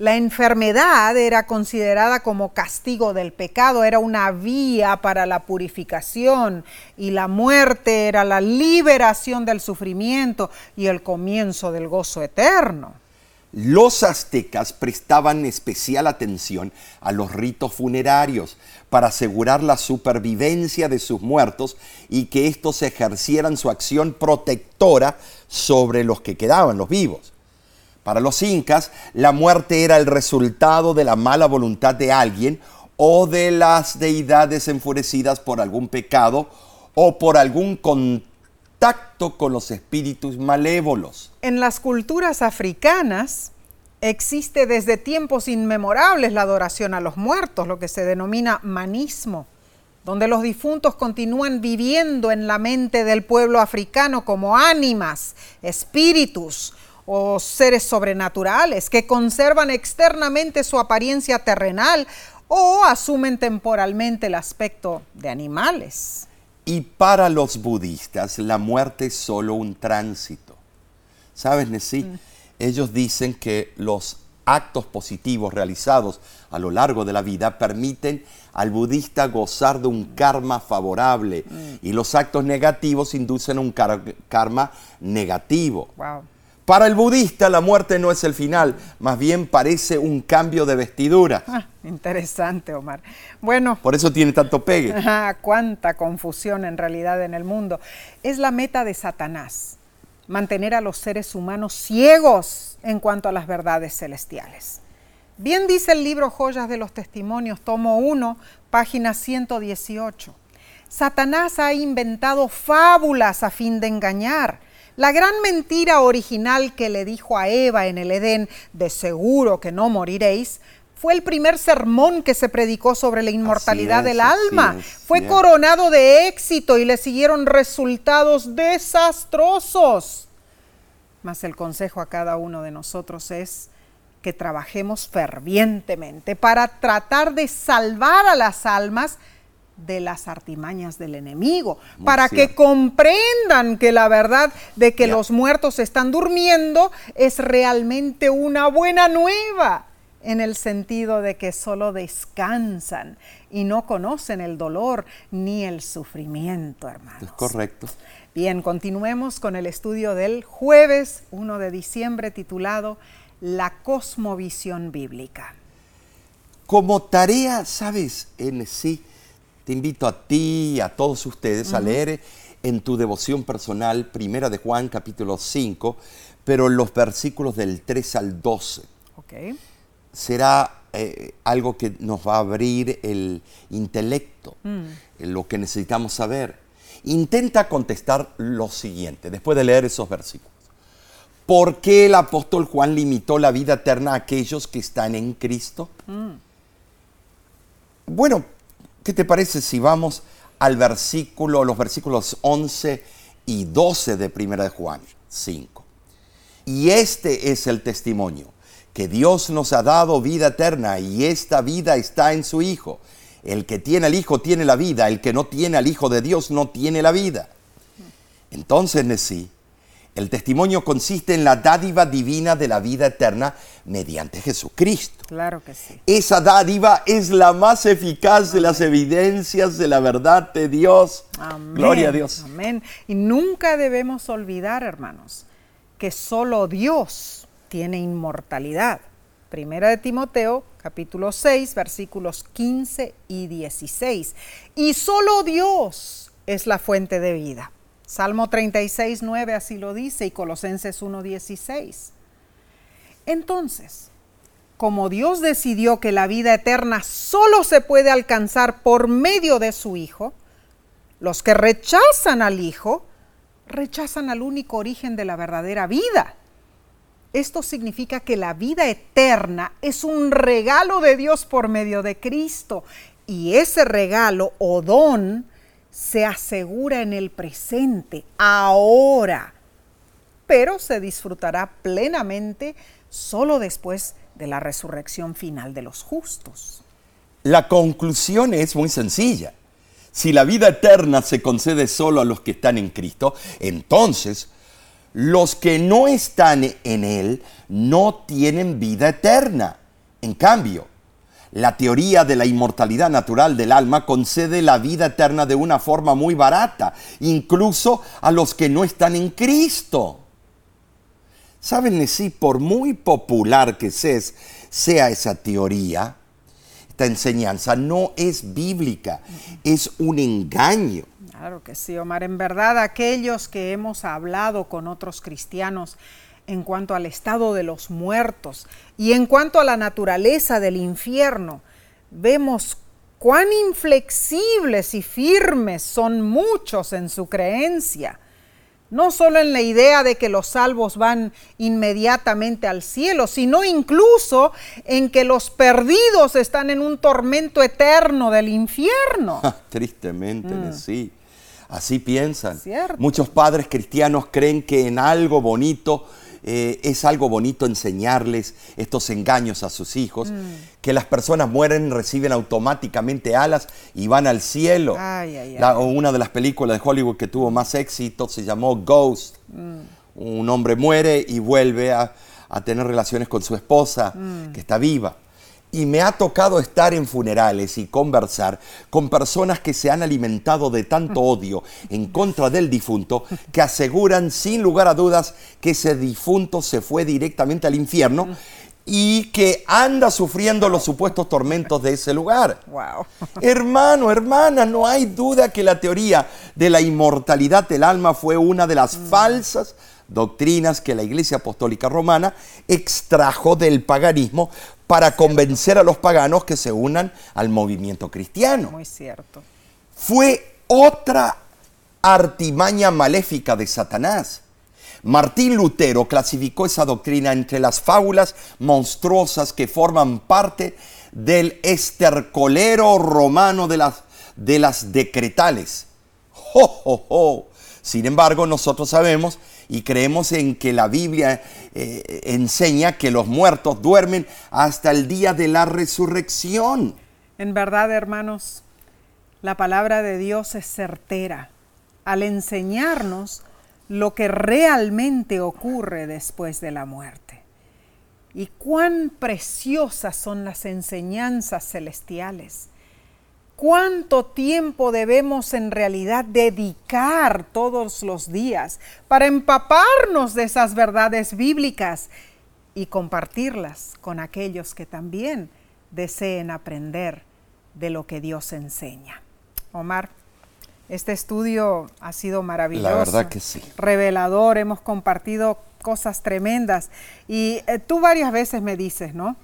la enfermedad era considerada como castigo del pecado, era una vía para la purificación y la muerte era la liberación del sufrimiento y el comienzo del gozo eterno.
Los aztecas prestaban especial atención a los ritos funerarios para asegurar la supervivencia de sus muertos y que éstos ejercieran su acción protectora sobre los que quedaban, los vivos. Para los incas, la muerte era el resultado de la mala voluntad de alguien o de las deidades enfurecidas por algún pecado o por algún contacto con los espíritus malévolos.
En las culturas africanas existe desde tiempos inmemorables la adoración a los muertos, lo que se denomina manismo, donde los difuntos continúan viviendo en la mente del pueblo africano como ánimas, espíritus, o seres sobrenaturales que conservan externamente su apariencia terrenal o asumen temporalmente el aspecto de animales.
Y para los budistas la muerte es solo un tránsito. ¿Sabes, Nessie? Mm. Ellos dicen que los actos positivos realizados a lo largo de la vida permiten al budista gozar de un karma favorable mm. y los actos negativos inducen un karma negativo. Wow. Para el budista la muerte no es el final, más bien parece un cambio de vestidura.
Ah, interesante, Omar. Bueno.
Por eso tiene tanto pegue.
Ah, cuánta confusión en realidad en el mundo. Es la meta de Satanás, mantener a los seres humanos ciegos en cuanto a las verdades celestiales. Bien dice el libro Joyas de los Testimonios, tomo 1, página 118. Satanás ha inventado fábulas a fin de engañar la gran mentira original que le dijo a Eva en el Edén, de seguro que no moriréis, fue el primer sermón que se predicó sobre la inmortalidad del alma. fue coronado de éxito y le siguieron resultados desastrosos. Mas el consejo a cada uno de nosotros es que trabajemos fervientemente para tratar de salvar a las almas de las artimañas del enemigo, para que comprendan que la verdad de que los muertos están durmiendo es realmente una buena nueva, en el sentido de que solo descansan y no conocen el dolor ni el sufrimiento, hermanos.
Es correcto.
Bien, continuemos con el estudio del jueves 1 de diciembre titulado La cosmovisión bíblica.
Como tarea, ¿sabes? En sí, te invito a ti y a todos ustedes a leer en tu devoción personal, primera de Juan, capítulo 5, pero los versículos del 3 al 12. Okay. Será eh, algo que nos va a abrir el intelecto, mm. lo que necesitamos saber. Intenta contestar lo siguiente, después de leer esos versículos. ¿Por qué el apóstol Juan limitó la vida eterna a aquellos que están en Cristo? Mm. Bueno, ¿Qué te parece si vamos al versículo, los versículos 11 y 12 de 1 de Juan 5? Y este es el testimonio, que Dios nos ha dado vida eterna y esta vida está en su Hijo. El que tiene al Hijo tiene la vida, el que no tiene al Hijo de Dios no tiene la vida. Entonces, Nesí, el testimonio consiste en la dádiva divina de la vida eterna mediante Jesucristo.
Claro que sí.
Esa dádiva es la más eficaz de las evidencias de la verdad de Dios. Amén. Gloria a Dios.
Amén. Y nunca debemos olvidar, hermanos, que solo Dios tiene inmortalidad. Primera de Timoteo, capítulo 6, versículos 15 y 16. Y solo Dios es la fuente de vida. Salmo 36, 9 así lo dice y Colosenses 1, 16. Entonces, como Dios decidió que la vida eterna solo se puede alcanzar por medio de su Hijo, los que rechazan al Hijo rechazan al único origen de la verdadera vida. Esto significa que la vida eterna es un regalo de Dios por medio de Cristo y ese regalo o don se asegura en el presente, ahora, pero se disfrutará plenamente solo después de la resurrección final de los justos.
La conclusión es muy sencilla. Si la vida eterna se concede solo a los que están en Cristo, entonces los que no están en Él no tienen vida eterna. En cambio, la teoría de la inmortalidad natural del alma concede la vida eterna de una forma muy barata, incluso a los que no están en Cristo. ¿Saben si por muy popular que sea esa teoría, esta enseñanza no es bíblica, es un engaño.
Claro que sí, Omar. En verdad, aquellos que hemos hablado con otros cristianos en cuanto al estado de los muertos y en cuanto a la naturaleza del infierno, vemos cuán inflexibles y firmes son muchos en su creencia. No solo en la idea de que los salvos van inmediatamente al cielo, sino incluso en que los perdidos están en un tormento eterno del infierno.
Tristemente, mm. sí. Así piensan. Muchos padres cristianos creen que en algo bonito eh, es algo bonito enseñarles estos engaños a sus hijos, mm. que las personas mueren, reciben automáticamente alas y van al cielo. una de las películas de Hollywood que tuvo más éxito se llamó Ghost. Mm. Un hombre muere y vuelve a, tener relaciones con su esposa, mm. que está viva. Y me ha tocado estar en funerales y conversar con personas que se han alimentado de tanto odio en contra del difunto que aseguran sin lugar a dudas que ese difunto se fue directamente al infierno y que anda sufriendo los supuestos tormentos de ese lugar.
Wow.
Hermano, hermana, no hay duda que la teoría de la inmortalidad del alma fue una de las falsas doctrinas que la Iglesia Apostólica Romana extrajo del paganismo para convencer a los paganos que se unan al movimiento cristiano.
Muy cierto.
Fue otra artimaña maléfica de Satanás. Martín Lutero clasificó esa doctrina entre las fábulas monstruosas que forman parte del estercolero romano de las, de las decretales. ¡Jo, Sin embargo, nosotros sabemos y creemos en que la Biblia eh, enseña que los muertos duermen hasta el día de la resurrección.
En verdad, hermanos, la palabra de Dios es certera al enseñarnos lo que realmente ocurre después de la muerte. Y cuán preciosas son las enseñanzas celestiales cuánto tiempo debemos en realidad dedicar todos los días para empaparnos de esas verdades bíblicas y compartirlas con aquellos que también deseen aprender de lo que Dios enseña. Omar, este estudio ha sido maravilloso.
La verdad que sí.
Revelador, hemos compartido cosas tremendas y eh, tú varias veces me dices, ¿no?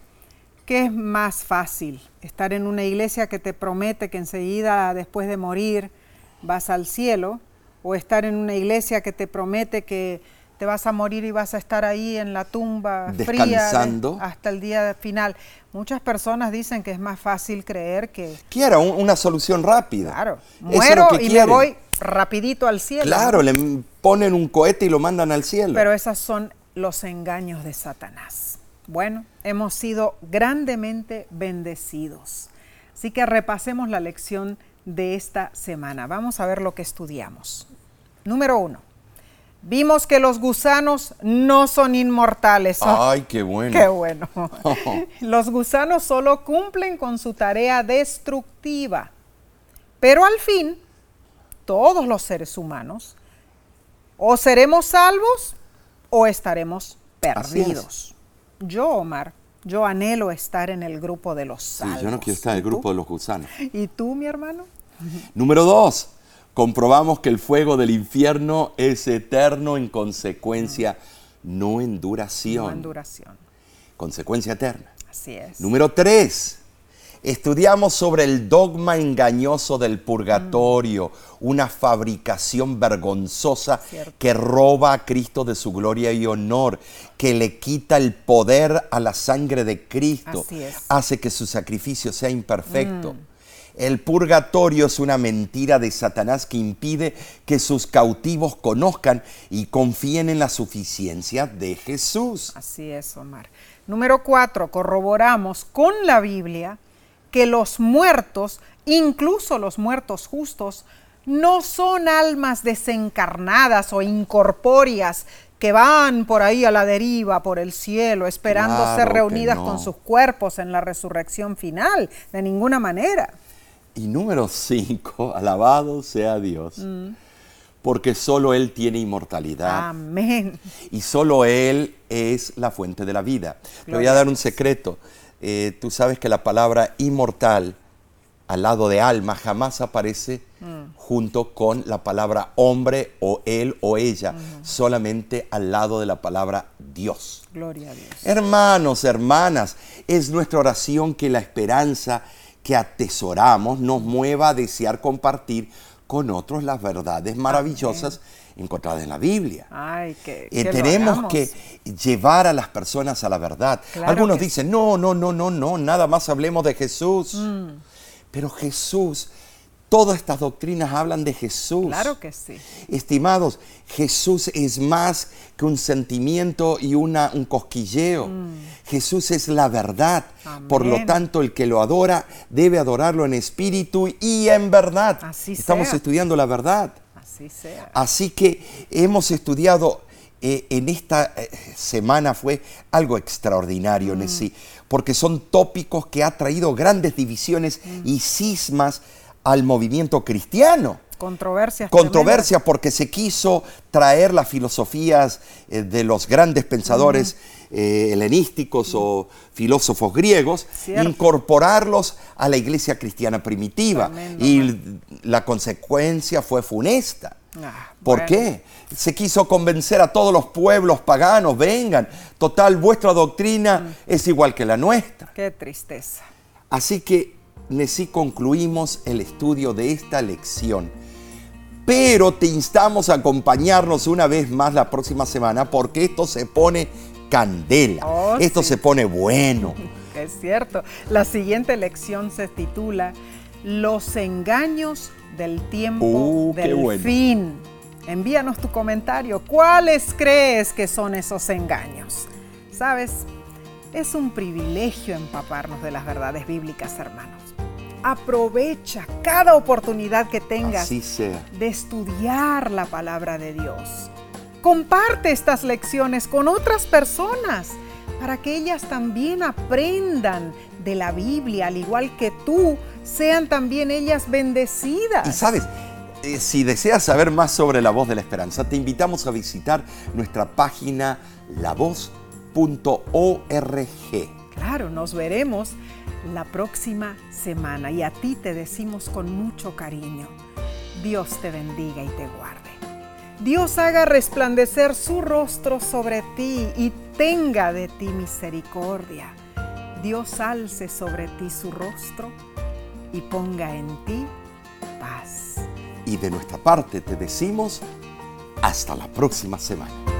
¿Qué es más fácil? ¿Estar en una iglesia que te promete que enseguida después de morir vas al cielo? ¿O estar en una iglesia que te promete que te vas a morir y vas a estar ahí en la tumba fría hasta el día final? Muchas personas dicen que es más fácil creer que...
Quiera una solución rápida.
Claro, muero y me voy rapidito al cielo.
Claro, le ponen un cohete y lo mandan al cielo.
Pero esos son los engaños de Satanás. Bueno, hemos sido grandemente bendecidos. Así que repasemos la lección de esta semana. Vamos a ver lo que estudiamos. Número uno. Vimos que los gusanos no son inmortales.
Ay, qué bueno.
Qué bueno. los gusanos solo cumplen con su tarea destructiva. Pero al fin, todos los seres humanos o seremos salvos o estaremos perdidos. Yo, Omar, yo anhelo estar en el grupo de los salvos.
Sí, yo no quiero estar en el grupo de los gusanos.
¿Y tú, mi hermano?
Número dos, comprobamos que el fuego del infierno es eterno en consecuencia, no en duración.
No en duración.
Consecuencia eterna.
Así es.
Número tres, Estudiamos sobre el dogma engañoso del purgatorio, una fabricación vergonzosa que roba a Cristo de su gloria y honor, que le quita el poder a la sangre de Cristo, hace que su sacrificio sea imperfecto. Mm. El purgatorio es una mentira de Satanás que impide que sus cautivos conozcan y confíen en la suficiencia de Jesús.
Así es, Omar. Número cuatro, corroboramos con la Biblia que los muertos, incluso los muertos justos, no son almas desencarnadas o incorpóreas que van por ahí a la deriva por el cielo esperando ser reunidas con sus cuerpos en la resurrección final, de ninguna manera.
Y número cinco, alabado sea Dios. Mm. Porque solo Él tiene inmortalidad.
Amén.
Y solo Él es la fuente de la vida. Le voy a dar un secreto. Eh, tú sabes que la palabra inmortal al lado de alma jamás aparece mm. junto con la palabra hombre o él o ella, solamente al lado de la palabra Dios.
Gloria a Dios.
Hermanos, hermanas, es nuestra oración que la esperanza que atesoramos nos mueva a desear compartir con otros las verdades maravillosas encontradas en la Biblia.
Ay, que,
eh, tenemos que llevar a las personas a la verdad. Algunos dicen, no, no, no, no, no, nada más hablemos de Jesús. Mm. Pero Jesús, todas estas doctrinas hablan de Jesús.
Claro que sí.
Estimados, Jesús es más que un sentimiento y una, un cosquilleo. Mm. Jesús es la verdad. Por lo tanto, el que lo adora debe adorarlo en espíritu y en verdad.
Así
Estamos estudiando la verdad.
Así sea.
Así que hemos estudiado eh, en esta eh, semana fue algo extraordinario, Nessie, porque son tópicos que ha traído grandes divisiones y cismas al movimiento cristiano.
Controversias.
Controversias porque se quiso traer las filosofías eh, de los grandes pensadores eh, helenísticos o filósofos griegos,
Cierto.
incorporarlos a la iglesia cristiana primitiva.
Tremendo,
y la consecuencia fue funesta.
Ah,
¿Por
bueno.
qué? Se quiso convencer a todos los pueblos paganos, vengan, total, vuestra doctrina
Mm.
es igual que la nuestra.
Qué tristeza.
Así que, Nesí, concluimos el estudio de esta lección. Pero te instamos a acompañarnos una vez más la próxima semana porque esto se pone candela.
Oh,
esto
sí.
se pone bueno.
Es cierto. La siguiente lección se titula Los engaños del tiempo
Uh,
del
bueno.
fin. Envíanos tu comentario. ¿Cuáles crees que son esos engaños? Sabes, es un privilegio empaparnos de las verdades bíblicas, hermanos. Aprovecha cada oportunidad que tengas de estudiar la palabra de Dios. Comparte estas lecciones con otras personas para que ellas también aprendan de la Biblia, al igual que tú, sean también ellas bendecidas.
Y sabes, Eh, si deseas saber más sobre la voz de la esperanza, te invitamos a visitar nuestra página lavoz.org.
Claro, nos veremos la próxima semana y a ti te decimos con mucho cariño, Dios te bendiga y te guarde. Dios haga resplandecer su rostro sobre ti y tenga de ti misericordia. Dios alce sobre ti su rostro y ponga en ti paz.
Y de nuestra parte te decimos hasta la próxima semana.